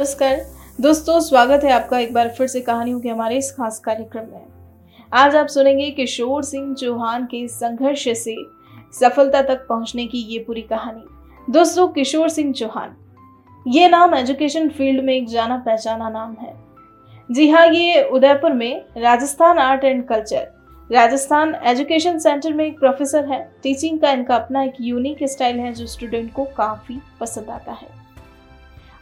नमस्कार। दोस्तों, स्वागत है आपका एक बार फिर से कहानियों के हमारे इस खास कार्यक्रम में। आज आप सुनेंगे किशोर सिंह चौहान के संघर्ष से सफलता तक पहुँचने की ये पूरी कहानी। दोस्तों, किशोर सिंह चौहान, ये नाम एजुकेशन फ़ील्ड में एक जाना पहचाना नाम है। जी हाँ ये उदयपुर में Rajasthan art and culture, Rajasthan education centre में एक प्रोफेसर है। टीचिंग का इनका अपना एक यूनिक स्टाइल है जो स्टूडेंट को काफ़ी पसंद आता है।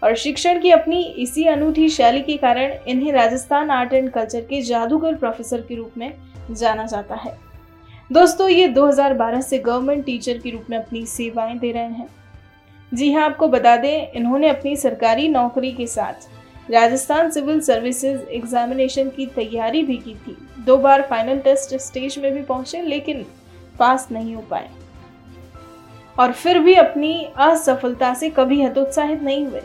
और शिक्षण की अपनी इसी अनूठी शैली के कारण इन्हें राजस्थान आर्ट एंड कल्चर के जादूगर प्रोफेसर के रूप में जाना जाता है। दोस्तों, ये 2012 से गवर्नमेंट टीचर के रूप में अपनी सेवाएँ दे रहे हैं। जी हाँ आपको बता दें, इन्होंने अपनी सरकारी नौकरी के साथ राजस्थान सिविल सर्विसेज़ एग्जामिनेशन की तैयारी भी की थी। दो बार फाइनल टेस्ट स्टेज में भी पहुँचे, लेकिन पास नहीं हो पाए। और फिर भी अपनी असफलता से कभी हतोत्साहित नहीं हुए।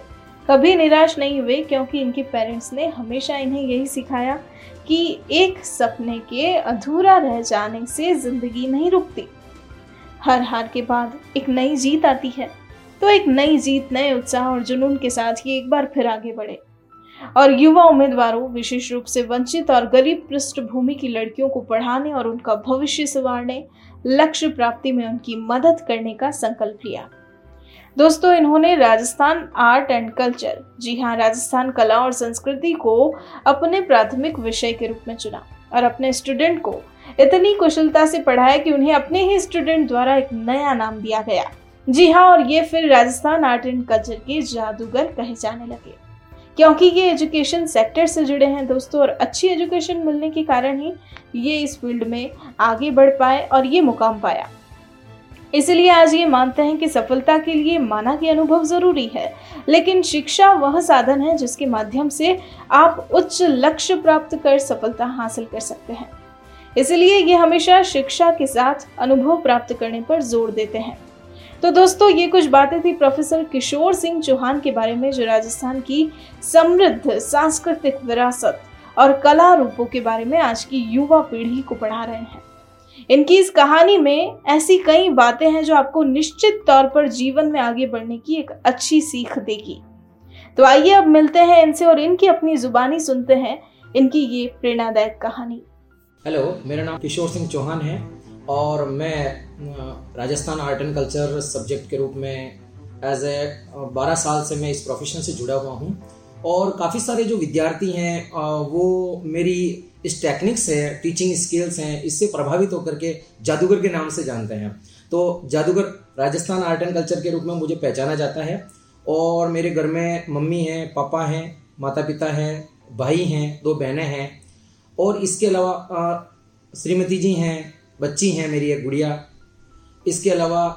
कभी निराश नहीं हुए, क्योंकि इनके पेरेंट्स ने हमेशा इन्हें यही सिखाया कि एक सपने के अधूरा रह जाने से ज़िंदगी नहीं रुकती। हर हार के बाद एक नई जीत आती है। तो एक नई जीत, नए उत्साह और जुनून के साथ ही एक बार फिर आगे बढ़े। और युवा उम्मीदवारों, विशेष रूप से वंचित और गरीब पृष्ठभूमि की लड़कियों को पढ़ाने और उनका भविष्य संवारने लक्ष्य प्राप्ति में उनकी मदद करने का संकल्प लिया। दोस्तों, इन्होंने राजस्थान आर्ट एंड कल्चर, जी हाँ राजस्थान कला और संस्कृति को अपने प्राथमिक विषय के रूप में चुना और अपने स्टूडेंट को इतनी कुशलता से पढ़ाया कि उन्हें अपने ही स्टूडेंट द्वारा एक नया नाम दिया गया। जी हाँ और ये फिर राजस्थान आर्ट एंड कल्चर के जादूगर कहे जाने लगे। क्योंकि ये एजुकेशन सेक्टर से जुड़े हैं दोस्तों, और अच्छी एजुकेशन मिलने के कारण ही ये इस फ़ील्ड में आगे बढ़ पाए और ये मुकाम पाया। इसलिए आज ये मानते हैं कि सफलता के लिए माना कि अनुभव ज़रूरी है। लेकिन शिक्षा वह साधन है जिसके माध्यम से आप उच्च लक्ष्य प्राप्त कर सफलता हासिल कर सकते हैं। इसलिए ये हमेशा शिक्षा के साथ अनुभव प्राप्त करने पर ज़ोर देते हैं। तो दोस्तों, ये कुछ बातें थी प्रोफेसर किशोर सिंह चौहान के बारे में, जो राजस्थान की समृद्ध सांस्कृतिक विरासत और कला रूपों के बारे में आज की युवा पीढ़ी को पढ़ा रहे हैं। इनकी इस कहानी में ऐसी कई बातें हैं जो आपको निश्चित तौर पर जीवन में आगे बढ़ने की एक अच्छी सीख देगी। तो आइए अब मिलते हैं इनसे और इनकी अपनी जुबानी सुनते हैं इनकी ये प्रेरणादायक कहानी। हेलो, मेरा नाम किशोर सिंह चौहान है और मैं Rajasthan art and culture subject के रूप में एज ए बारह साल से मैं इस प्रोफेशन से जुड़ा हुआ हूँ और काफ़ी सारे जो विद्यार्थी हैं वो मेरी इस टेक्निक्स है टीचिंग स्किल्स हैं, इससे प्रभावित होकर के जादूगर के नाम से जानते हैं। तो जादूगर राजस्थान आर्ट एंड कल्चर के रूप में मुझे पहचाना जाता है और मेरे घर में मम्मी हैं, पापा हैं माता पिता हैं, भाई हैं, दो बहनें हैं। और इसके अलावा श्रीमती जी हैं, बच्ची हैं मेरी एक गुड़िया। इसके अलावा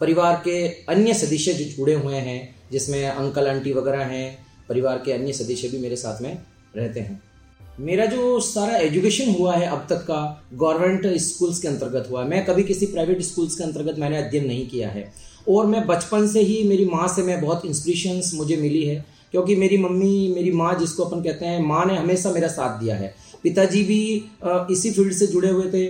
परिवार के अन्य सदस्य जो जुड़े हुए हैं, जिसमें अंकल आंटी वगैरह हैं, परिवार के अन्य सदस्य भी मेरे साथ में रहते हैं। मेरा जो सारा एजुकेशन हुआ है अब तक का गवर्नमेंट स्कूल्स के अंतर्गत हुआ है। मैं कभी किसी प्राइवेट स्कूल्स के अंतर्गत मैंने अध्ययन नहीं किया है। और मैं बचपन से ही मेरी माँ से मैं बहुत इंस्पिरेशंस मुझे मिली है, क्योंकि मेरी मम्मी, मेरी माँ जिसको अपन कहते हैं, माँ ने हमेशा मेरा साथ दिया है। पिताजी भी इसी फ़ील्ड से जुड़े हुए थे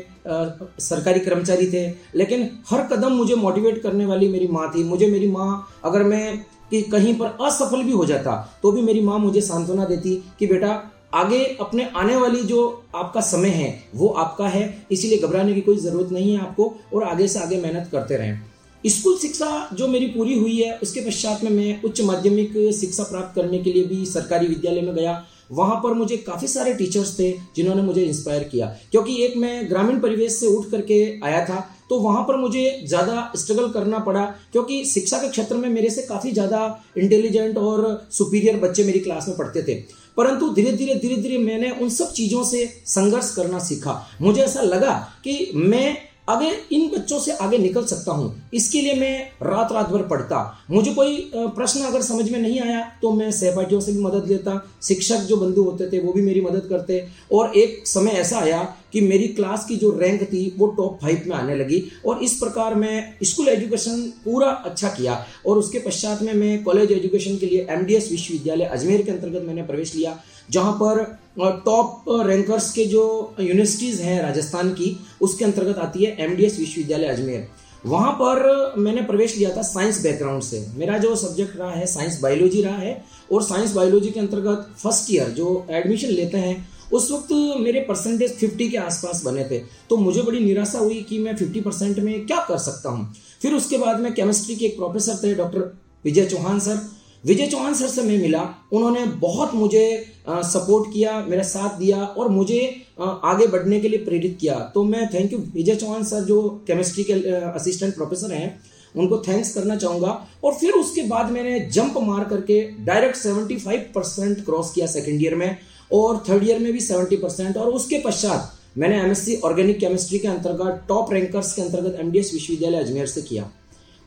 सरकारी कर्मचारी थे, लेकिन हर कदम मुझे मोटिवेट करने वाली मेरी माँ थी। मुझे मेरी माँ, अगर मैं कि कहीं पर असफल भी हो जाता तो भी मेरी माँ मुझे सांत्वना देती कि बेटा आगे अपने आने वाली जो आपका समय है, वो आपका है, इसीलिए घबराने की कोई ज़रूरत नहीं है आपको और आगे से आगे मेहनत करते रहें। स्कूल शिक्षा जो मेरी पूरी हुई है, उसके पश्चात में मैं उच्च माध्यमिक शिक्षा प्राप्त करने के लिए भी सरकारी विद्यालय में गया। वहाँ पर मुझे काफ़ी सारे टीचर्स थे जिन्होंने मुझे इंस्पायर किया। क्योंकि एक मैं ग्रामीण परिवेश से उठ करके आया था तो वहाँ पर मुझे ज़्यादा स्ट्रगल करना पड़ा। क्योंकि शिक्षा के क्षेत्र में मेरे से काफ़ी ज़्यादा इंटेलिजेंट और सुपीरियर बच्चे मेरी क्लास में पढ़ते थे। परंतु धीरे धीरे धीरे धीरे मैंने उन सब चीज़ों से संघर्ष करना सीखा। मुझे ऐसा लगा कि मैं अगर इन बच्चों से आगे निकल सकता हूँ। इसके लिए मैं रात रात भर पढ़ता। मुझे कोई प्रश्न अगर समझ में नहीं आया तो मैं सहपाठियों से भी मदद लेता। शिक्षक जो बंधु होते थे, वो भी मेरी मदद करते। और एक समय ऐसा आया कि मेरी क्लास की जो रैंक थी, वो टॉप फाइव में आने लगी। और इस प्रकार मैं स्कूल एजुकेशन पूरा अच्छा किया। और उसके पश्चात में मैं कॉलेज एजुकेशन के लिए एमडीएस विश्वविद्यालय अजमेर के अंतर्गत मैंने प्रवेश लिया, जहाँ पर टॉप रैंकर्स के जो यूनिवर्सिटीज़ हैं राजस्थान की, उसके अंतर्गत आती है एमडीएस विश्वविद्यालय अजमेर। वहाँ पर मैंने प्रवेश लिया था साइंस बैकग्राउंड से। मेरा जो सब्जेक्ट रहा है साइंस बायोलॉजी रहा है, और साइंस बायोलॉजी के अंतर्गत फ़र्स्ट ईयर जो एडमिशन लेते हैं, उस वक्त मेरे परसेंटेज 50 के आसपास बने थे। तो मुझे बड़ी निराशा हुई कि मैं 50 परसेंट में क्या कर सकता हूँ। फिर उसके बाद में केमिस्ट्री के एक प्रोफेसर थे doctor Vijay Chauhan sir. Vijay Chauhan sir से मैं मिला। उन्होंने बहुत मुझे सपोर्ट किया, मेरा साथ दिया और मुझे आगे बढ़ने के लिए प्रेरित किया। तो मैं thank you Vijay Chauhan sir जो केमिस्ट्री के असिस्टेंट प्रोफेसर हैं, उनको थैंक्स करना चाहूँगा। और फिर उसके बाद मैंने जंप मार करके डायरेक्ट 75 परसेंट क्रॉस किया सेकेंड ईयर में और थर्ड ईयर में भी 70 परसेंट और उसके पश्चात मैंने एमएससी ऑर्गेनिक केमिस्ट्री के अंतर्गत टॉप रैंकर्स के अंतर्गत एमडीएस विश्वविद्यालय अजमेर से किया।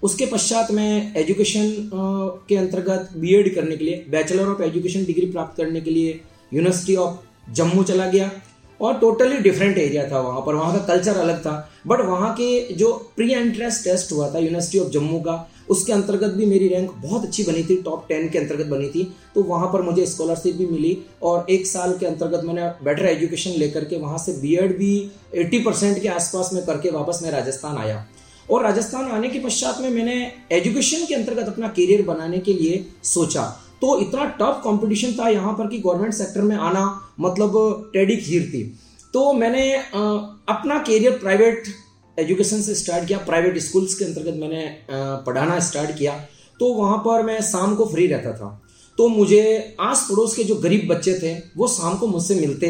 उसके पश्चात मैं एजुकेशन के अंतर्गत बीएड करने के लिए बैचलर ऑफ़ एजुकेशन डिग्री प्राप्त करने के लिए यूनिवर्सिटी ऑफ़ जम्मू चला गया। और टोटली डिफरेंट एरिया था वहाँ पर। वहाँ का कल्चर अलग था। बट वहाँ के जो प्री एंट्रेंस टेस्ट हुआ था यूनिवर्सिटी ऑफ़ जम्मू का, उसके अंतर्गत भी मेरी रैंक बहुत अच्छी बनी थी। टॉप टेन के अंतर्गत बनी थी। तो वहाँ पर मुझे स्कॉलरशिप भी मिली। और एक साल के अंतर्गत मैंने बेटर एजुकेशन लेकर के वहाँ से बी भी एट्टी परसेंट के आसपास में करके वापस मैं राजस्थान आया। और राजस्थान आने के पश्चात में मैंने एजुकेशन के अंतर्गत अपना करियर बनाने के लिए सोचा। तो इतना टफ कंपटीशन था यहाँ पर कि गवर्नमेंट सेक्टर में आना मतलब टेडी खीर थी। तो मैंने अपना करियर प्राइवेट एजुकेशन से स्टार्ट किया। प्राइवेट स्कूल्स के अंतर्गत मैंने पढ़ाना स्टार्ट किया। तो वहाँ पर मैं शाम को फ्री रहता था। तो मुझे आस पड़ोस के जो गरीब बच्चे थे, वो शाम को मुझसे मिलते।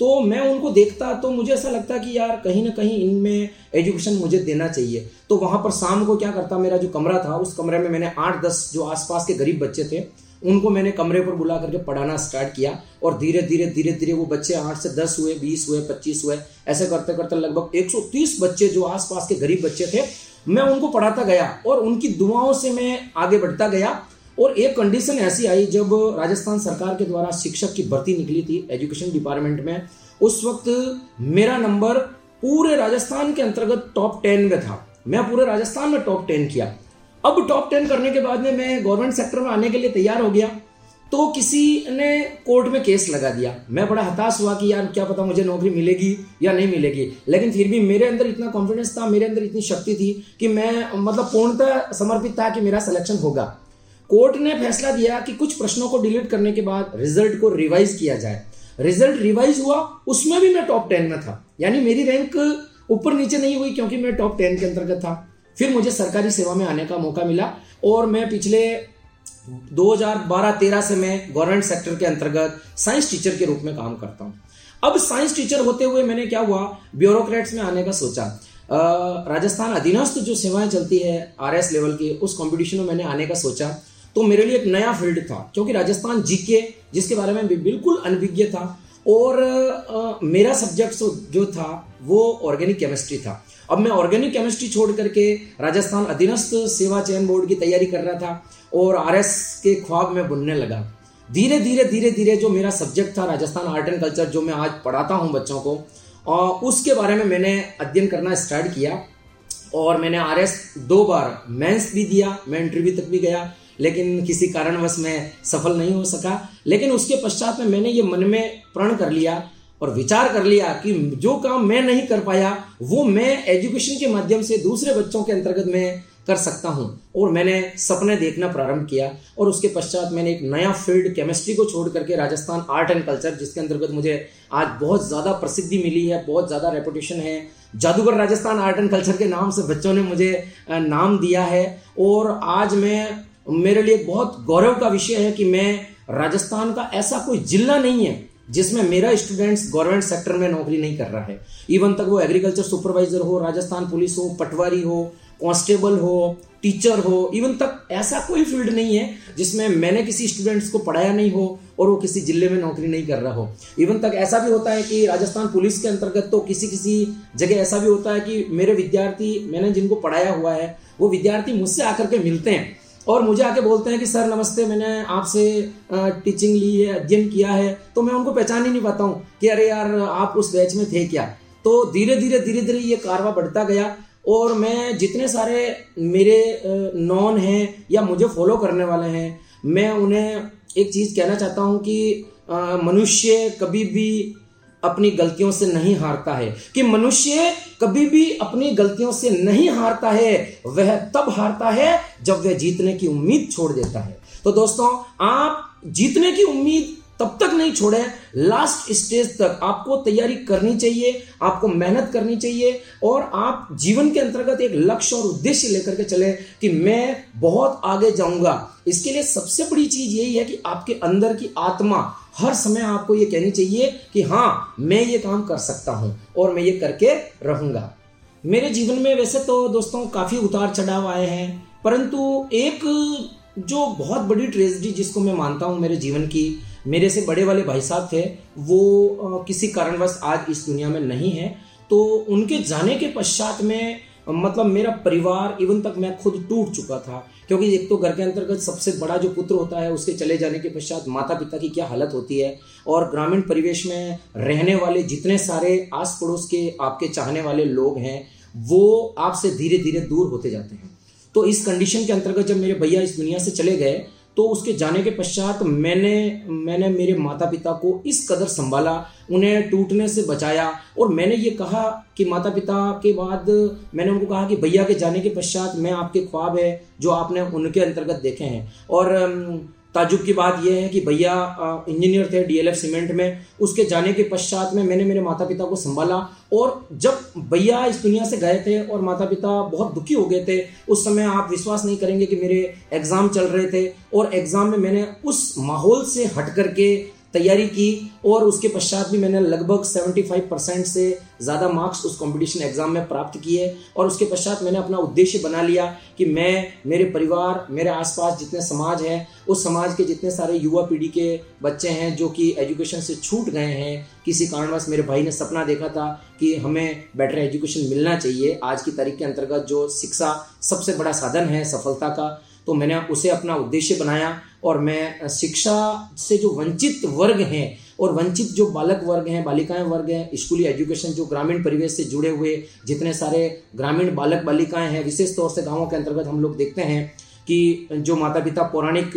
तो मैं उनको देखता तो मुझे ऐसा लगता कि यार कहीं ना कहीं इनमें एजुकेशन मुझे देना चाहिए। तो वहाँ पर शाम को क्या करता मेरा जो कमरा था, उस कमरे में मैंने आठ दस जो आसपास के गरीब बच्चे थे, उनको मैंने कमरे पर बुला करके पढ़ाना स्टार्ट किया और धीरे धीरे धीरे धीरे वो बच्चे आठ से दस हुए, बीस हुए, पच्चीस हुए, ऐसे करते करते लगभग एक सौ तीस बच्चे जो आसपास के गरीब बच्चे थे, मैं उनको पढ़ाता गया और उनकी दुआओं से मैं आगे बढ़ता गया। और एक कंडीशन ऐसी आई जब राजस्थान सरकार के द्वारा शिक्षक की भर्ती निकली थी एजुकेशन डिपार्टमेंट में, उस वक्त मेरा नंबर पूरे राजस्थान के अंतर्गत टॉप टेन में था। मैं पूरे राजस्थान में टॉप टेन किया। अब टॉप टेन करने के बाद में मैं गवर्नमेंट सेक्टर में आने के लिए तैयार हो गया। तो किसी ने कोर्ट में केस लगा दिया। मैं बड़ा हताश हुआ कि यार क्या पता मुझे नौकरी मिलेगी या नहीं मिलेगी। लेकिन फिर भी मेरे अंदर इतना कॉन्फिडेंस था, मेरे अंदर इतनी शक्ति थी कि मैं मतलब पूर्णतः समर्पित था कि मेरा सिलेक्शन होगा। कोर्ट ने फैसला दिया कि कुछ प्रश्नों को डिलीट करने के बाद रिज़ल्ट को रिवाइज किया जाए। रिज़ल्ट रिवाइज हुआ, उसमें भी मैं टॉप टेन में था। यानी मेरी रैंक ऊपर नीचे नहीं हुई क्योंकि मैं टॉप टेन के अंतर्गत था। फिर मुझे सरकारी सेवा में आने का मौका मिला और मैं पिछले 2012-13 से मैं गवर्नमेंट सेक्टर के अंतर्गत साइंस टीचर के रूप में काम करता हूँ। अब साइंस टीचर होते हुए मैंने क्या हुआ? ब्यूरोक्रेट्स में आने का सोचा। राजस्थान अधीनस्थ जो सेवाएँ चलती है आरएस लेवल की, उस कॉम्पिटिशन में मैंने आने का सोचा। तो मेरे लिए एक नया फ़ील्ड था क्योंकि राजस्थान जीके जिसके बारे में बिल्कुल अनभिज्ञ था। और आ, मेरा सब्जेक्ट जो था वो ऑर्गेनिक केमिस्ट्री था। अब मैं ऑर्गेनिक केमिस्ट्री छोड़ करके राजस्थान अधीनस्थ सेवा चयन बोर्ड की तैयारी कर रहा था और आरएस के ख्वाब में बुनने लगा। धीरे धीरे धीरे धीरे जो मेरा सब्जेक्ट था राजस्थान आर्ट एंड कल्चर जो मैं आज पढ़ाता हूँ बच्चों को और उसके बारे में मैंने अध्ययन करना स्टार्ट किया। और मैंने आरएस दो बार मेंस भी दिया मैं इंटरव्यू तक भी गया। लेकिन किसी कारणवश मैं सफल नहीं हो सका। लेकिन उसके पश्चात में मैंने ये मन में प्रण कर लिया और विचार कर लिया कि जो काम मैं नहीं कर पाया, वो मैं एजुकेशन के माध्यम से दूसरे बच्चों के अंतर्गत में कर सकता हूँ। और मैंने सपने देखना प्रारंभ किया और उसके पश्चात मैंने एक नया फ़ील्ड केमिस्ट्री को छोड़ करके राजस्थान आर्ट एंड कल्चर जिसके अंतर्गत मुझे आज बहुत ज़्यादा प्रसिद्धि मिली है, बहुत ज़्यादा रेपुटेशन है। जादूगर राजस्थान आर्ट एंड कल्चर के नाम से बच्चों ने मुझे नाम दिया है। और आज मैं मेरे लिए बहुत गौरव का विषय है कि मैं राजस्थान का ऐसा कोई जिला नहीं है जिसमें मेरा स्टूडेंट्स गवर्नमेंट सेक्टर में नौकरी नहीं कर रहा है। इवन तक वो एग्रीकल्चर सुपरवाइजर हो, राजस्थान पुलिस हो, पटवारी हो कांस्टेबल हो टीचर हो इवन तक ऐसा कोई फ़ील्ड नहीं है जिसमें मैंने किसी स्टूडेंट्स को पढ़ाया नहीं हो और वो किसी ज़िले में नौकरी नहीं कर रहा हो। इवन तक ऐसा भी होता है कि राजस्थान पुलिस के अंतर्गत तो किसी किसी जगह ऐसा भी होता है कि मेरे विद्यार्थी, मैंने जिनको पढ़ाया हुआ है, वो विद्यार्थी मुझसे आकर के मिलते हैं। और मुझे आके बोलते हैं कि, सर, नमस्ते, मैंने आपसे टीचिंग ली है, अध्ययन किया है। तो मैं उनको पहचान ही नहीं पाता हूँ कि, अरे यार, आप उस बैच में थे क्या? तो धीरे धीरे धीरे धीरे ये कारवा बढ़ता गया और मैं जितने सारे मेरे नॉन हैं या मुझे फॉलो करने वाले हैं, मैं उन्हें एक चीज़ कहना चाहता हूँ कि मनुष्य कभी भी अपनी गलतियों से नहीं हारता है। कि मनुष्य कभी भी अपनी गलतियों से नहीं हारता है, वह तब हारता है जब वह जीतने की उम्मीद छोड़ देता है। तो दोस्तों, आप जीतने की उम्मीद तब तक नहीं छोड़े। लास्ट स्टेज तक आपको तैयारी करनी चाहिए, आपको मेहनत करनी चाहिए और आप जीवन के अंतर्गत एक लक्ष्य और उद्देश्य लेकर के चले कि मैं बहुत आगे जाऊँगा। इसके लिए सबसे बड़ी चीज़ यही है कि आपके अंदर की आत्मा, हर समय आपको ये कहनी चाहिए कि हाँ मैं ये काम कर सकता हूँ और मैं ये करके रहूँगा। मेरे जीवन में वैसे तो दोस्तों काफ़ी उतार चढ़ाव आए हैं, परंतु एक जो बहुत बड़ी ट्रेजिडी जिसको मैं मानता हूँ मेरे जीवन की मेरे से बड़े वाले भाई साहब थे, वो किसी कारणवश आज इस दुनिया में नहीं है। तो उनके जाने के पश्चात में मतलब मेरा परिवार इवन तक मैं खुद टूट चुका था। क्योंकि एक तो घर के अंतर्गत सबसे बड़ा जो पुत्र होता है, उसके चले जाने के पश्चात माता पिता की क्या हालत होती है? और ग्रामीण परिवेश में रहने वाले जितने सारे आस पड़ोस के आपके चाहने वाले लोग हैं, वो आपसे धीरे धीरे दूर होते जाते हैं। तो इस कंडीशन के अंतर्गत जब मेरे भैया इस दुनिया से चले गए तो उसके जाने के पश्चात मैंने मैंने मेरे माता पिता को इस कदर संभाला, उन्हें टूटने से बचाया और मैंने ये कहा कि माता पिता के बाद मैंने उनको कहा कि भैया के जाने के पश्चात मैं आपके ख्वाब है, जो आपने उनके अंतर्गत देखे हैं। और ताजुब की बात यह है कि भैया इंजीनियर थे डीएलएफ सीमेंट में। उसके जाने के पश्चात में मैंने मेरे माता पिता को संभाला और जब भैया इस दुनिया से गए थे और माता पिता बहुत दुखी हो गए थे, उस समय आप विश्वास नहीं करेंगे कि मेरे एग्ज़ाम चल रहे थे और एग्ज़ाम में मैंने उस माहौल से हट करके तैयारी की और उसके पश्चात भी मैंने लगभग 75 परसेंट से ज़्यादा मार्क्स उस कंपटीशन एग्ज़ाम में प्राप्त किए और उसके पश्चात मैंने अपना उद्देश्य बना लिया कि मैं, मेरे परिवार, मेरे आसपास जितने समाज हैं, उस समाज के जितने सारे युवा पीढ़ी के बच्चे हैं जो कि एजुकेशन से छूट गए हैं, किसी कारणवश मेरे भाई ने सपना देखा था कि हमें बेटर एजुकेशन मिलना चाहिए। आज की तारीख के अंतर्गत जो शिक्षा सबसे बड़ा साधन है सफलता का तो मैंने उसे अपना उद्देश्य बनाया और मैं शिक्षा से जो वंचित वर्ग हैं और वंचित जो बालक वर्ग हैं, बालिकाएँ वर्ग हैं, स्कूली एजुकेशन, जो ग्रामीण परिवेश से जुड़े हुए जितने सारे ग्रामीण बालक बालिकाएँ हैं, विशेष तौर से गाँवों के अंतर्गत हम लोग देखते हैं कि जो माता पिता पौराणिक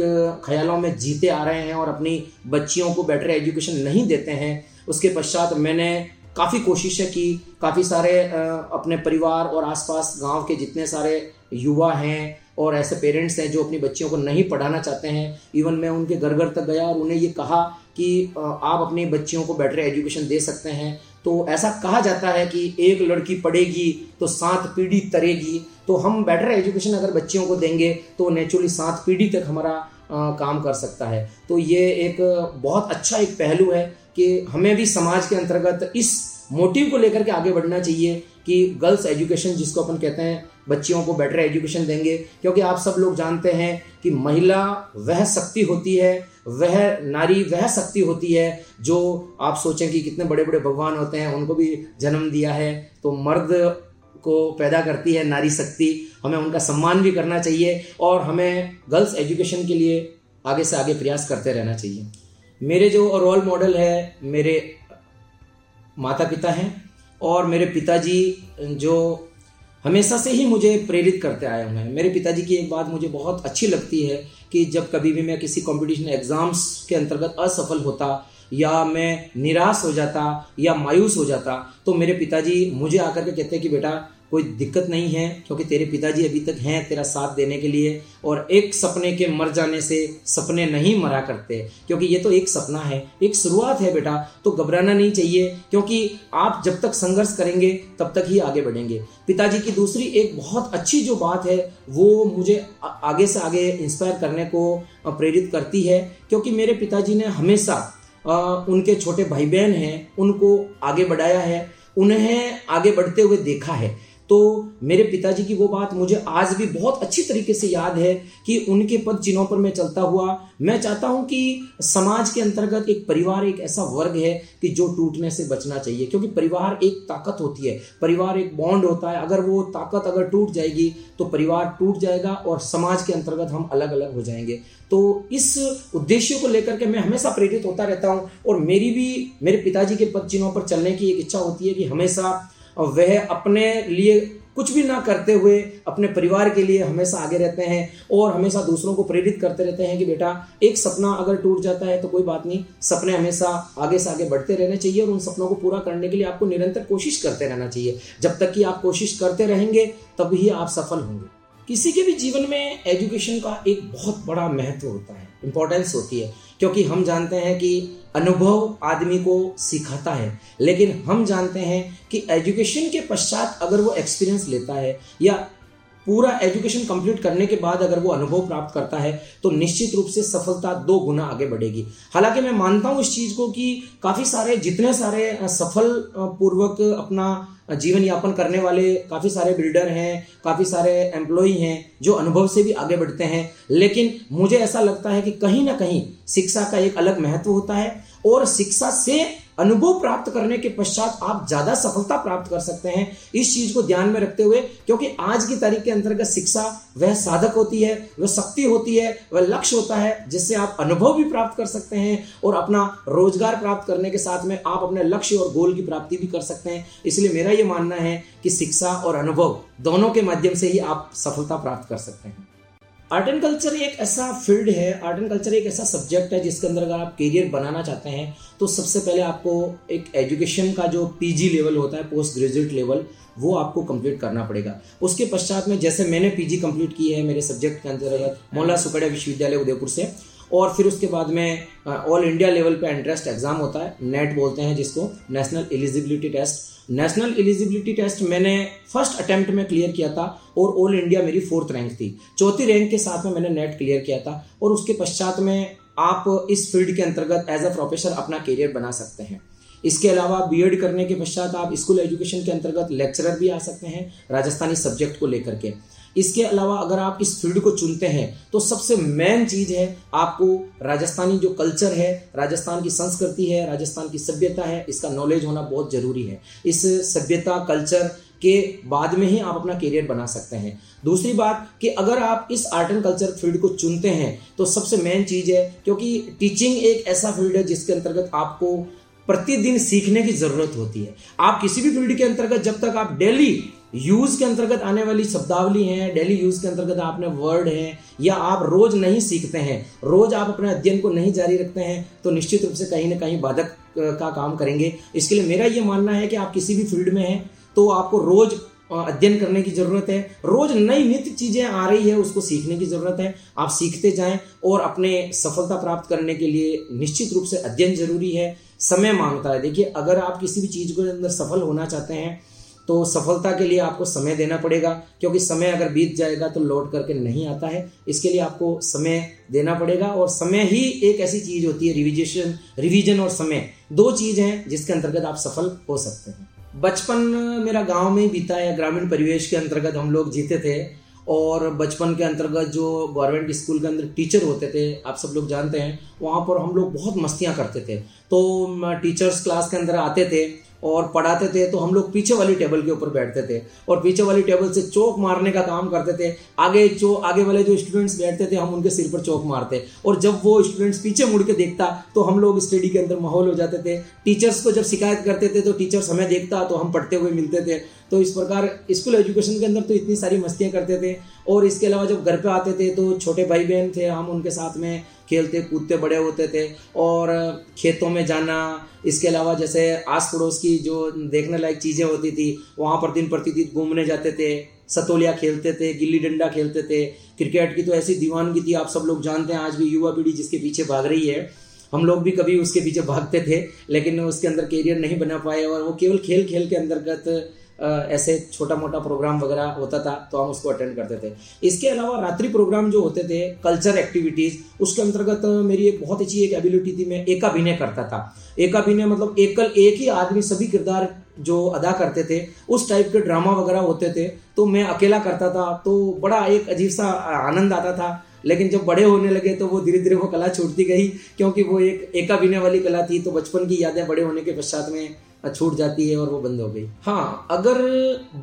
ख्यालों में जीते आ रहे हैं और अपनी बच्चियों को बेटर एजुकेशन नहीं देते हैं, उसके पश्चात मैंने काफ़ी कोशिशें की काफ़ी सारे अपने परिवार और आसपास गाँव के जितने सारे युवा हैं और ऐसे पेरेंट्स हैं जो अपनी बच्चियों को नहीं पढ़ाना चाहते हैं। इवन मैं उनके घर घर तक गया और उन्हें ये कहा कि आप अपनी बच्चियों को बेटर एजुकेशन दे सकते हैं। तो ऐसा कहा जाता है कि एक लड़की पढ़ेगी तो सात पीढ़ी तरेगी। तो हम बेटर एजुकेशन अगर बच्चियों को देंगे तो नेचुरली सात पीढ़ी तक हमारा आ, काम कर सकता है। तो ये एक बहुत अच्छा एक पहलू है कि हमें भी समाज के अंतर्गत इस मोटिव को लेकर के आगे बढ़ना चाहिए कि गर्ल्स एजुकेशन, जिसको अपन कहते हैं, बच्चियों को बेटर एजुकेशन देंगे। क्योंकि आप सब लोग जानते हैं कि महिला वह शक्ति होती है, वह नारी वह शक्ति होती है जो आप सोचें कि कितने बड़े बड़े भगवान होते हैं, उनको भी जन्म दिया है तो मर्द को पैदा करती है नारी शक्ति। हमें उनका सम्मान भी करना चाहिए और हमें गर्ल्स एजुकेशन के लिए आगे से आगे प्रयास करते रहना चाहिए। मेरे जो रोल मॉडल है, मेरे माता पिता हैं और मेरे पिताजी, जो हमेशा से ही मुझे प्रेरित करते आए हुए हैं। मेरे पिताजी की एक बात मुझे बहुत अच्छी लगती है कि जब कभी भी मैं किसी कंपटीशन एग्ज़ाम्स के अंतर्गत असफल होता या मैं निराश हो जाता या मायूस हो जाता तो मेरे पिताजी मुझे आकर के कहते हैं कि बेटा कोई दिक्कत नहीं है, क्योंकि तेरे पिताजी अभी तक हैं तेरा साथ देने के लिए, और एक सपने के मर जाने से सपने नहीं मरा करते। क्योंकि ये तो एक सपना है, एक शुरुआत है बेटा तो घबराना नहीं चाहिए, क्योंकि आप जब तक संघर्ष करेंगे, तब तक ही आगे बढ़ेंगे। पिताजी की दूसरी एक बहुत अच्छी जो बात है, वो मुझे आगे से आगे इंस्पायर करने को प्रेरित करती है, क्योंकि मेरे पिताजी ने हमेशा उनके छोटे भाई बहन हैं, उनको आगे बढ़ाया है, उन्हें आगे बढ़ते हुए देखा है। तो मेरे पिताजी की वो बात मुझे आज भी बहुत अच्छी तरीके से याद है कि उनके पद चिन्हों पर मैं चलता हुआ, मैं चाहता हूँ कि समाज के अंतर्गत एक परिवार, एक ऐसा वर्ग है कि जो टूटने से बचना चाहिए। क्योंकि परिवार एक ताकत होती है, परिवार एक बॉन्ड होता है। अगर वो ताकत अगर टूट जाएगी तो परिवार टूट जाएगा और समाज के अंतर्गत हम अलग अलग हो जाएँगे। तो इस उद्देश्य को लेकर के मैं हमेशा प्रेरित होता रहता हूँ और मेरी भी, मेरे पिताजी के पद चिन्हों पर चलने की एक इच्छा होती है कि हमेशा वह अपने लिए कुछ भी ना करते हुए अपने परिवार के लिए हमेशा आगे रहते हैं और हमेशा दूसरों को प्रेरित करते रहते हैं कि बेटा, एक सपना अगर टूट जाता है तो कोई बात नहीं, सपने हमेशा आगे से आगे बढ़ते रहने चाहिए और उन सपनों को पूरा करने के लिए आपको निरंतर कोशिश करते रहना चाहिए। जब तक कि आप कोशिश करते रहेंगे, तब ही आप सफल होंगे। किसी के भी जीवन में एजुकेशन का एक बहुत बड़ा महत्व होता है इंपॉर्टेंस होती है। क्योंकि हम जानते हैं कि अनुभव आदमी को सिखाता है। लेकिन हम जानते हैं कि एजुकेशन के पश्चात अगर वो एक्सपीरियंस लेता है या पूरा एजुकेशन कंप्लीट करने के बाद अगर वो अनुभव प्राप्त करता है तो निश्चित रूप से सफलता दो गुना आगे बढ़ेगी। हालाँकि मैं मानता हूँ इस चीज़ को कि काफ़ी सारे, जितने सारे सफल पूर्वक अपना जीवन यापन करने वाले काफ़ी सारे बिल्डर हैं, काफ़ी सारे एम्प्लॉय हैं, जो अनुभव से भी आगे बढ़ते हैं। लेकिन मुझे ऐसा लगता है कि कहीं ना कहीं शिक्षा का एक अलग महत्व होता है और शिक्षा से अनुभव प्राप्त करने के पश्चात आप ज़्यादा सफलता प्राप्त कर सकते हैं इस चीज़ को ध्यान में रखते हुए, क्योंकि आज की तारीख के अंतर्गत शिक्षा वह साधक होती है, वह शक्ति होती है, वह लक्ष्य होता है, जिससे आप अनुभव भी प्राप्त कर सकते हैं और अपना रोज़गार प्राप्त करने के साथ में आप अपने लक्ष्य और गोल की प्राप्ति भी कर सकते हैं। इसलिए मेरा यह मानना है कि शिक्षा और अनुभव दोनों के माध्यम से ही आप सफलता प्राप्त कर सकते हैं। आर्ट एंड कल्चर एक ऐसा फ़ील्ड है आर्ट एंड कल्चर एक ऐसा सब्जेक्ट है जिसके अंदर अगर आप करियर बनाना चाहते हैं तो सबसे पहले आपको एक एजुकेशन का जो पीजी लेवल होता है पोस्ट ग्रेजुएट लेवल वो आपको कंप्लीट करना पड़ेगा। उसके पश्चात में जैसे मैंने पीजी कंप्लीट की है, मेरे सब्जेक्ट के अंतर्गत मौला सुकड़िया विश्वविद्यालय उदयपुर से, और फिर उसके बाद में ऑल इंडिया लेवल पे एंट्रेंस एग्ज़ाम होता है नेट बोलते हैं जिसको national eligibility test national eligibility test मैंने फ़र्स्ट अटेम्प्ट में क्लियर किया था और ऑल इंडिया मेरी फोर्थ रैंक थी। चौथी रैंक के साथ में मैंने नेट क्लियर किया था और उसके पश्चात में आप इस फ़ील्ड के अंतर्गत एज अ प्रोफेसर अपना करियर बना सकते हैं। इसके अलावा बीएड करने के पश्चात आप स्कूल एजुकेशन के अंतर्गत लेक्चरर भी आ सकते हैं, राजस्थानी सब्जेक्ट को लेकर के। इसके अलावा अगर आप इस फ़ील्ड को चुनते हैं तो सबसे मेन चीज़ है आपको राजस्थानी जो कल्चर है, राजस्थान की संस्कृति है, राजस्थान की सभ्यता है, इसका नॉलेज होना बहुत ज़रूरी है। इस सभ्यता कल्चर के बाद में ही आप अपना करियर बना सकते हैं। दूसरी बात कि अगर आप इस आर्ट एंड कल्चर फ़ील्ड को चुनते हैं तो सबसे मेन चीज़ है, क्योंकि टीचिंग एक ऐसा फ़ील्ड है जिसके अंतर्गत आपको प्रतिदिन सीखने की ज़रूरत होती है। आप किसी भी फ़ील्ड के अंतर्गत जब तक आप डेली यूज़ के अंतर्गत आने वाली शब्दावली है डेली यूज़ के अंतर्गत आपने वर्ड है, या आप रोज नहीं सीखते हैं, रोज आप अपने अध्ययन को नहीं जारी रखते हैं तो निश्चित रूप से कहीं ना कहीं बाधक का काम करेंगे। इसके लिए मेरा ये मानना है कि आप किसी भी फ़ील्ड में हैं तो आपको रोज अध्ययन करने की ज़रूरत है। रोज नई नित्य चीज़ें आ रही है, उसको सीखने की ज़रूरत है। आप सीखते जाएँ और अपने सफलता प्राप्त करने के लिए निश्चित रूप से अध्ययन ज़रूरी है। समय माँगता है। देखिए, अगर आप किसी भी चीज़ के अंदर सफल होना चाहते हैं तो सफलता के लिए आपको समय देना पड़ेगा, क्योंकि समय अगर बीत जाएगा तो लौट करके नहीं आता है। इसके लिए आपको समय देना पड़ेगा, और समय ही एक ऐसी चीज़ होती है रिविजेशन रिविजन और समय। दो चीज़ हैं जिसके अंतर्गत आप सफल हो सकते हैं। बचपन मेरा गाँव में बीता है, ग्रामीण परिवेश के अंतर्गत हम लोग जीते थे, और बचपन के अंतर्गत जो गवर्नमेंट स्कूल के अंदर टीचर होते थे, आप सब लोग जानते हैं, वहाँ पर हम लोग बहुत मस्तियाँ करते थे। तो टीचर्स क्लास के अंदर आते थे और पढ़ाते थे तो हम लोग पीछे वाली टेबल के ऊपर बैठते थे और पीछे वाली टेबल से चौक मारने का काम करते थे। आगे जो, आगे वाले जो स्टूडेंट्स बैठते थे, हम उनके सिर पर चौक मारते। और जब वो स्टूडेंट्स पीछे मुड़ के देखता तो हम लोग स्टडी के अंदर माहौल हो जाते थे। टीचर्स को जब शिकायत करते थे तो टीचर्स हमें देखता तो हम पढ़ते हुए मिलते थे। तो इस प्रकार स्कूल एजुकेशन के अंदर तो इतनी सारी मस्तियाँ करते थे। और इसके अलावा जब घर पे आते थे तो छोटे भाई बहन थे, हम उनके साथ में खेलते कूदते, बड़े होते थे। और खेतों में जाना, इसके अलावा जैसे आस पड़ोस की जो देखने लायक चीज़ें होती थी, वहाँ पर दिन प्रतिदिन घूमने जाते थे, सतोलिया खेलते थे, गिल्ली डंडा खेलते थे। क्रिकेट की तो ऐसी दीवानगी थी, आप सब लोग जानते हैं, आज भी युवा पीढ़ी जिसके पीछे भाग रही है, हम लोग भी कभी उसके पीछे भागते थे, लेकिन उसके अंदर कैरियर नहीं बना पाए और वो केवल खेल खेल के अंतर्गत ऐसे छोटा मोटा प्रोग्राम वगैरह होता था तो हम उसको अटेंड करते थे। इसके अलावा रात्रि प्रोग्राम जो होते थे कल्चर एक्टिविटीज़ उसके अंतर्गत मेरी एक बहुत अच्छी एक एबिलिटी थी, मैं एक अभिनय करता था। एक अभिनय मतलब एकल एक ही आदमी सभी किरदार जो अदा करते थे, उस टाइप के ड्रामा वगैरह होते थे तो मैं अकेला करता था तो बड़ा एक अजीब सा आनंद आता था। लेकिन जब बड़े होने लगे तो वो धीरे धीरे वो कला छूटती गई, क्योंकि वो एक एकाभिनय वाली कला थी तो बचपन की यादें बड़े होने के पश्चात में छूट जाती है और वो बंद हो गई। हाँ अगर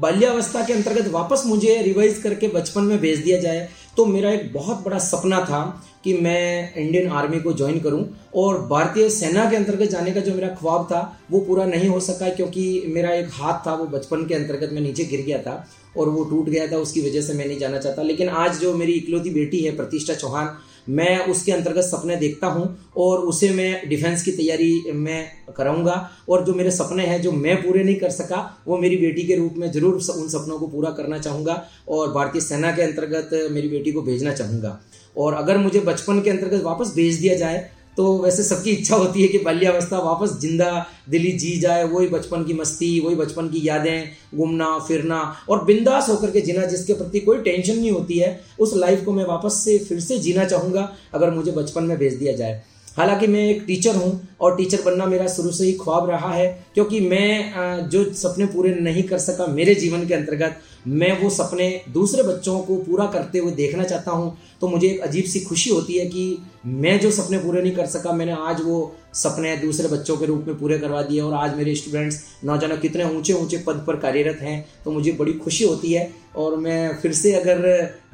बाल्यावस्था के अंतर्गत वापस मुझे रिवाइज करके बचपन में भेज दिया जाए तो मेरा एक बहुत बड़ा सपना था कि मैं इंडियन आर्मी को ज्वाइन करूँ और भारतीय सेना के अंतर्गत जाने का जो मेरा ख्वाब था, वो पूरा नहीं हो सका क्योंकि मेरा एक हाथ था, वो बचपन के अंतर्गत मैं नीचे गिर गया था और वो टूट गया था, उसकी वजह से मैं नहीं जाना चाहता। लेकिन आज जो मेरी इकलौती बेटी है, प्रतिष्ठा चौहान मैं उसके अंतर्गत सपने देखता हूँ और उसे मैं डिफेंस की तैयारी में कराऊँगा। और जो मेरे सपने हैं, जो मैं पूरे नहीं कर सका, वो मेरी बेटी के रूप में ज़रूर उन सपनों को पूरा करना चाहूँगा और भारतीय सेना के अंतर्गत मेरी बेटी को भेजना चाहूँगा। और अगर मुझे बचपन के अंतर्गत वापस भेज दिया जाए तो वैसे सबकी इच्छा होती है कि बाल्यावस्था वापस ज़िंदा दिली जी जाए, वही बचपन की मस्ती, वही बचपन की यादें, घूमना, फिरना और बिंदास होकर के जीना जिसके प्रति कोई टेंशन नहीं होती है, उस लाइफ को मैं वापस से फिर से जीना चाहूँगा, अगर मुझे बचपन में भेज दिया जाए। हालाँकि मैं एक टीचर हूँ और टीचर बनना मेरा शुरू से ही ख्वाब रहा है, क्योंकि मैं जो सपने पूरे नहीं कर सका मेरे जीवन के अंतर्गत मैं वो सपने दूसरे बच्चों को पूरा करते हुए देखना चाहता हूँ तो मुझे एक अजीब सी खुशी होती है कि मैं जो सपने पूरे नहीं कर सका, मैंने आज वो सपने दूसरे बच्चों के रूप में पूरे करवा दिए और आज मेरे स्टूडेंट्स नौजवान कितने ऊँचे ऊँचे पद पर कार्यरत हैं तो मुझे बड़ी खुशी होती है। और मैं फिर से अगर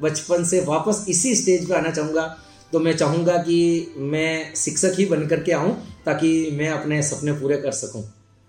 बचपन से वापस इसी स्टेज पर आना चाहूँगा तो मैं चाहूँगा कि मैं शिक्षक ही बन करके आऊँ, ताकि मैं अपने सपने पूरे कर सकूँ।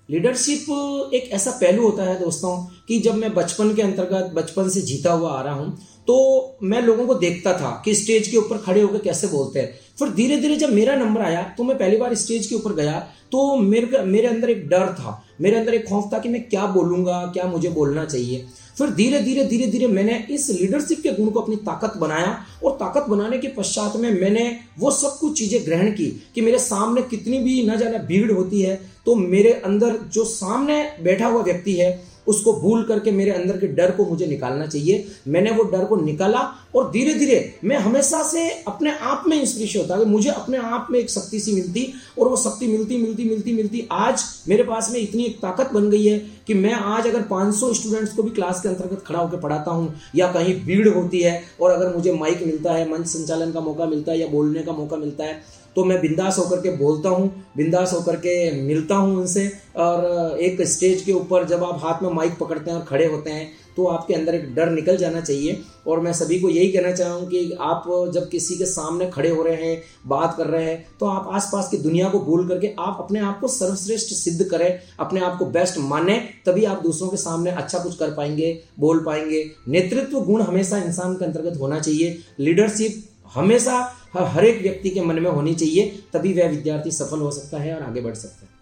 लीडरशिप एक ऐसा पहलू होता है दोस्तों कि जब मैं बचपन के अंतर्गत, बचपन से जीता हुआ आ रहा हूँ तो मैं लोगों को देखता था कि स्टेज के ऊपर खड़े होकर कैसे बोलते हैं। फिर धीरे धीरे जब मेरा नंबर आया तो मैं पहली बार स्टेज के ऊपर गया तो मेरे मेरे अंदर एक डर था, मेरे अंदर एक खौफ था कि मैं क्या बोलूँगा, क्या मुझे बोलना चाहिए। फिर धीरे धीरे धीरे धीरे मैंने इस लीडरशिप के गुण को अपनी ताकत बनाया और ताकत बनाने के पश्चात में मैंने वो सब कुछ चीज़ें ग्रहण की कि मेरे सामने कितनी भी न जाने भीड़ होती है तो मेरे अंदर जो सामने बैठा हुआ व्यक्ति है उसको भूल करके मेरे अंदर के डर को मुझे निकालना चाहिए। मैंने वो डर को निकाला और धीरे धीरे मैं हमेशा से अपने आप में इंस्पिरेशन होता है। मुझे अपने आप में एक शक्ति सी मिलती और वो शक्ति मिलती मिलती मिलती मिलती, आज मेरे पास में इतनी एक ताकत बन गई है कि मैं आज अगर 500 स्टूडेंट्स को भी क्लास के अंतर्गत खड़ा होकर पढ़ाता हूँ या कहीं भीड़ होती है और अगर मुझे माइक मिलता है, मंच संचालन का मौका मिलता है या बोलने का मौका मिलता है तो मैं बिंदास होकर के बोलता हूँ, बिंदास होकर के मिलता हूँ उनसे। और एक स्टेज के ऊपर जब आप हाथ में माइक पकड़ते हैं और खड़े होते हैं तो आपके अंदर एक डर निकल जाना चाहिए। और मैं सभी को यही कहना चाहूँ कि आप जब किसी के सामने खड़े हो रहे हैं, बात कर रहे हैं तो आप आसपास की दुनिया को भूल करके आप अपने आप को सर्वश्रेष्ठ सिद्ध करें, अपने आप को बेस्ट माने, तभी आप दूसरों के सामने अच्छा कुछ कर पाएँगे, बोल पाएँगे। नेतृत्व गुण हमेशा इंसान के अंतर्गत होना चाहिए। लीडरशिप हमेशा हर एक व्यक्ति के मन में होनी चाहिए, तभी वह विद्यार्थी सफल हो सकता है और आगे बढ़ सकता है।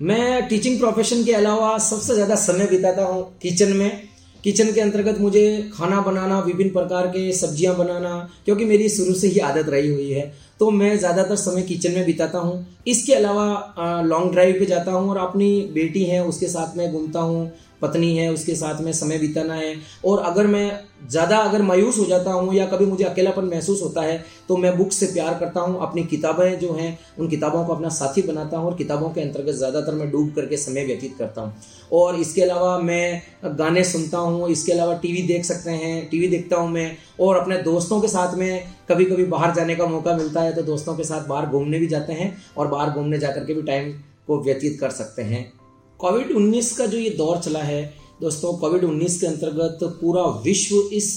मैं टीचिंग प्रोफेशन के अलावा सबसे ज़्यादा समय बिताता हूँ किचन में। किचन के अंतर्गत मुझे खाना बनाना, विभिन्न प्रकार के सब्ज़ियाँ बनाना, क्योंकि मेरी शुरू से ही आदत रही हुई है तो मैं ज़्यादातर समय किचन में बिताता हूँ। इसके अलावा लॉन्ग ड्राइव पे जाता हूँ और अपनी बेटी है, उसके साथ में घूमता हूँ। पत्नी है, उसके साथ में समय बिताना है। और अगर मैं ज़्यादा अगर मायूस हो जाता हूँ या कभी मुझे अकेलापन महसूस होता है तो मैं बुक से प्यार करता हूँ, अपनी किताबें जो हैं, उन किताबों को अपना साथी बनाता हूँ और किताबों के अंतर्गत ज़्यादातर मैं डूब करके समय व्यतीत करता हूँ। और इसके अलावा मैं गाने सुनता हूँ, इसके अलावा टीवी देख सकते हैं, टीवी देखता हूँ मैं। और अपने दोस्तों के साथ में कभी कभी बाहर जाने का मौका मिलता है तो दोस्तों के साथ बाहर घूमने भी जाते हैं और बाहर घूमने जा करके भी टाइम को व्यतीत कर सकते हैं। कोविड 19 का जो ये दौर चला है, दोस्तों कोविड 19 के अंतर्गत पूरा विश्व इस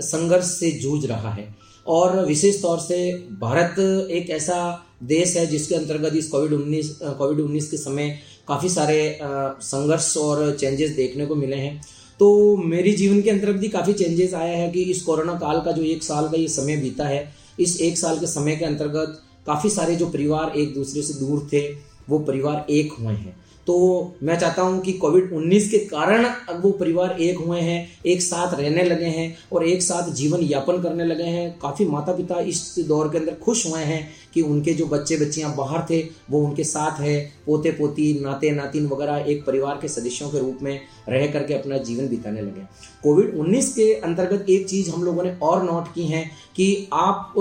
संघर्ष से जूझ रहा है। और विशेष तौर से भारत एक ऐसा देश है जिसके अंतर्गत इस कोविड 19 कोविड 19 के समय काफ़ी सारे संघर्ष और चेंजेस देखने को मिले हैं। तो मेरी जीवन के अंतर्गत भी काफ़ी चेंजेस आया है कि इस कोरोना काल का जो एक साल का ये समय बीता है, इस एक साल के समय के अंतर्गत काफ़ी सारे जो परिवार एक दूसरे से दूर थे, वो परिवार एक हुए हैं। तो मैं चाहता हूँ कि कोविड 19 के कारण अब वो परिवार एक हुए हैं, एक साथ रहने लगे हैं और एक साथ जीवन यापन करने लगे हैं। काफ़ी माता पिता इस दौर के अंदर खुश हुए हैं कि उनके जो बच्चे बच्चियाँ बाहर थे, वो उनके साथ है पोते पोती नाते नातिन वगैरह एक परिवार के सदस्यों के रूप में रह करके अपना जीवन बिताने लगे। कोविड 19 के अंतर्गत एक चीज़ हम लोगों ने और नोट की है कि आप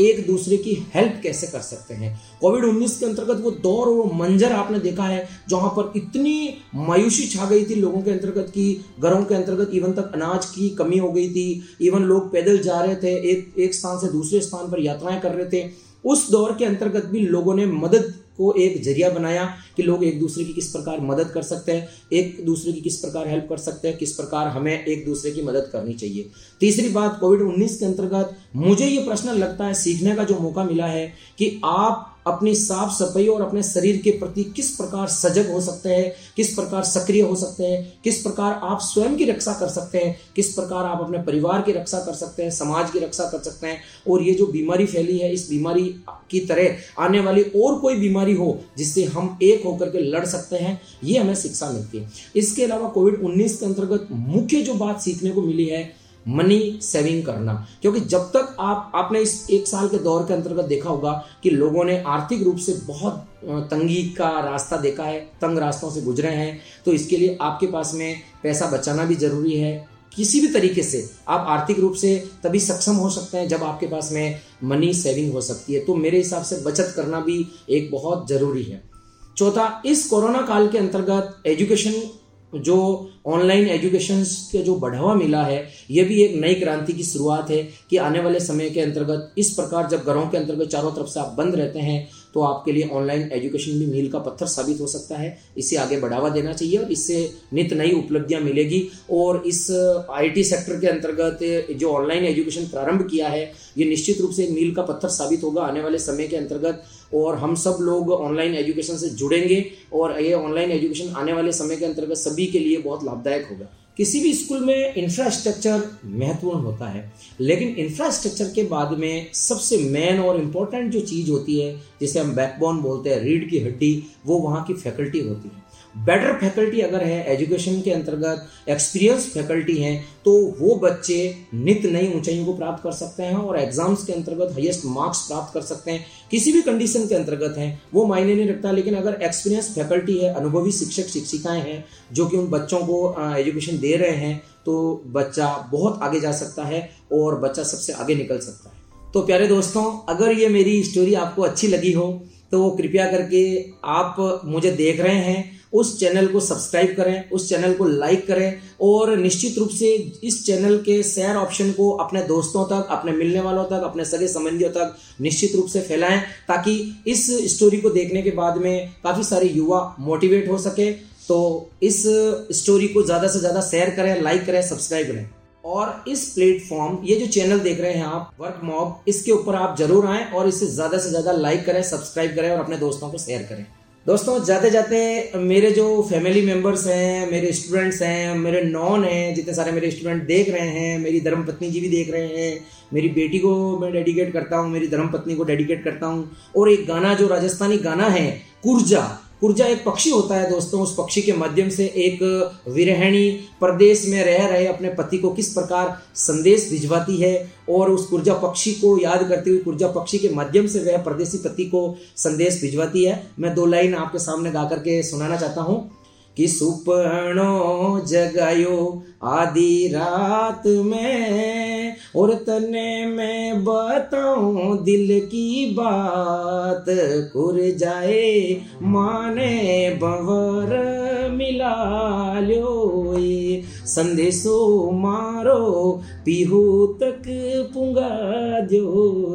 एक दूसरे की हेल्प कैसे कर सकते हैं। कोविड 19 के अंतर्गत वो दौर और मंजर आपने देखा है, जहाँ पर इतनी मायूसी छा गई थी लोगों के अंतर्गत की घरों के अंतर्गत इवन तक अनाज की कमी हो गई थी। इवन लोग पैदल जा रहे थे, एक एक स्थान से दूसरे स्थान पर यात्राएँ कर रहे थे। उस दौर के अंतर्गत भी लोगों ने मदद को एक ज़रिया बनाया कि लोग एक दूसरे की किस प्रकार मदद कर सकते हैं, एक दूसरे की किस प्रकार हेल्प कर सकते हैं, किस प्रकार हमें एक दूसरे की मदद करनी चाहिए। तीसरी बात कोविड 19 के अंतर्गत मुझे ये प्रश्न लगता है, सीखने का जो मौका मिला है कि आप अपनी साफ़ सफ़ाई और अपने शरीर के प्रति किस प्रकार सजग हो सकते हैं, किस प्रकार सक्रिय हो सकते हैं, किस प्रकार आप स्वयं की रक्षा कर सकते हैं, किस प्रकार आप अपने परिवार की रक्षा कर सकते हैं, समाज की रक्षा कर सकते हैं। और ये जो बीमारी फैली है, इस बीमारी की तरह आने वाली और कोई बीमारी हो, जिससे हम एक होकर के लड़ सकते हैं, ये हमें शिक्षा मिलती है। इसके अलावा कोविड उन्नीस के अंतर्गत मुख्य जो बात सीखने को मिली है मनी सेविंग करना। क्योंकि जब तक आप, आपने इस एक साल के दौर के अंतर्गत देखा होगा कि लोगों ने आर्थिक रूप से बहुत तंगी का रास्ता देखा है, तंग रास्तों से गुजरे हैं तो इसके लिए आपके पास में पैसा बचाना भी ज़रूरी है। किसी भी तरीके से आप आर्थिक रूप से तभी सक्षम हो सकते हैं जब आपके पास में मनी सेविंग हो सकती है। तो मेरे हिसाब से बचत करना भी एक बहुत ज़रूरी है। चौथा, इस कोरोना काल के अंतर्गत एजुकेशन जो ऑनलाइन एजुकेशन के जो बढ़ावा मिला है, ये भी एक नई क्रांति की शुरुआत है कि आने वाले समय के अंतर्गत इस प्रकार जब घरों के अंतर्गत चारों तरफ़ से आप बंद रहते हैं तो आपके लिए ऑनलाइन एजुकेशन भी मील का पत्थर साबित हो सकता है। इसे आगे बढ़ावा देना चाहिए और इससे नित नई उपलब्धियाँ मिलेगी। और इस आईटी सेक्टर के अंतर्गत जो ऑनलाइन एजुकेशन प्रारंभ किया है, ये निश्चित रूप से मील का पत्थर साबित होगा आने वाले समय के अंतर्गत। और हम सब लोग ऑनलाइन एजुकेशन से जुड़ेंगे और ये ऑनलाइन एजुकेशन आने वाले समय के अंतर्गत सभी के लिए बहुत लाभदायक होगा। किसी भी स्कूल में इंफ्रास्ट्रक्चर महत्वपूर्ण होता है, लेकिन इंफ्रास्ट्रक्चर के बाद में सबसे मेन और इम्पोर्टेंट जो चीज़ होती है, जिसे हम बैकबोन बोलते हैं, रीढ़ की हड्डी, वो वहाँ की फैकल्टी होती है। बेटर फैकल्टी अगर है एजुकेशन के अंतर्गत एक्सपीरियंस फैकल्टी है तो वो बच्चे नित नई ऊंचाइयों को प्राप्त कर सकते हैं और एग्ज़ाम्स के अंतर्गत हाईएस्ट मार्क्स प्राप्त कर सकते हैं। किसी भी कंडीशन के अंतर्गत हैं, वो मायने नहीं रखता, लेकिन अगर एक्सपीरियंस फैकल्टी है, अनुभवी शिक्षक, शिक्षिकाएँ हैं, जो कि उन बच्चों को एजुकेशन दे रहे हैं तो बच्चा बहुत आगे जा सकता है और बच्चा सबसे आगे निकल सकता है। तो प्यारे दोस्तों, अगर ये मेरी स्टोरी आपको अच्छी लगी हो तो कृपया करके आप मुझे देख रहे हैं उस चैनल को सब्सक्राइब करें, उस चैनल को लाइक करें और निश्चित रूप से इस चैनल के शेयर ऑप्शन को अपने दोस्तों तक, अपने मिलने वालों तक, अपने सगे संबंधियों तक निश्चित रूप से फैलाएँ ताकि इस स्टोरी को देखने के बाद में काफ़ी सारे युवा मोटिवेट हो सके। तो इस स्टोरी को ज़्यादा से ज़्यादा शेयर करें लाइक करें सब्सक्राइब करें। और इस प्लेटफॉर्म ये जो चैनल देख रहे हैं आप वर्क मॉब इसके ऊपर आप ज़रूर आएँ और इसे ज़्यादा से ज़्यादा लाइक करें सब्सक्राइब करें और अपने दोस्तों को शेयर करें। दोस्तों, जाते जाते मेरे जो फैमिली मेंबर्स हैं, मेरे स्टूडेंट्स हैं, मेरे नॉन हैं, जितने सारे मेरे स्टूडेंट देख रहे हैं, मेरी धर्मपत्नी जी भी देख रहे हैं, मेरी बेटी को मैं डेडिकेट करता हूँ, मेरी धर्मपत्नी को डेडिकेट करता हूँ, और एक गाना, जो राजस्थानी गाना है, कुर्जा ऊर्जा एक पक्षी होता है दोस्तों, उस पक्षी के माध्यम से एक विरहणी प्रदेश में रह रहे अपने पति को किस प्रकार संदेश भिजवाती है और उस कुर्जा पक्षी को याद करते हुए कुर्जा पक्षी के माध्यम से वह परदेसी पति को संदेश भिजवाती है। मैं दो लाइन आपके सामने गा करके सुनाना चाहता हूँ। कि सुपनो जगायो आधी रात में। और तने मैं बताऊँ दिल की बात, खुर जाए माने बवर मिला लो संदेशो मारो पीहू तक पुंगा दो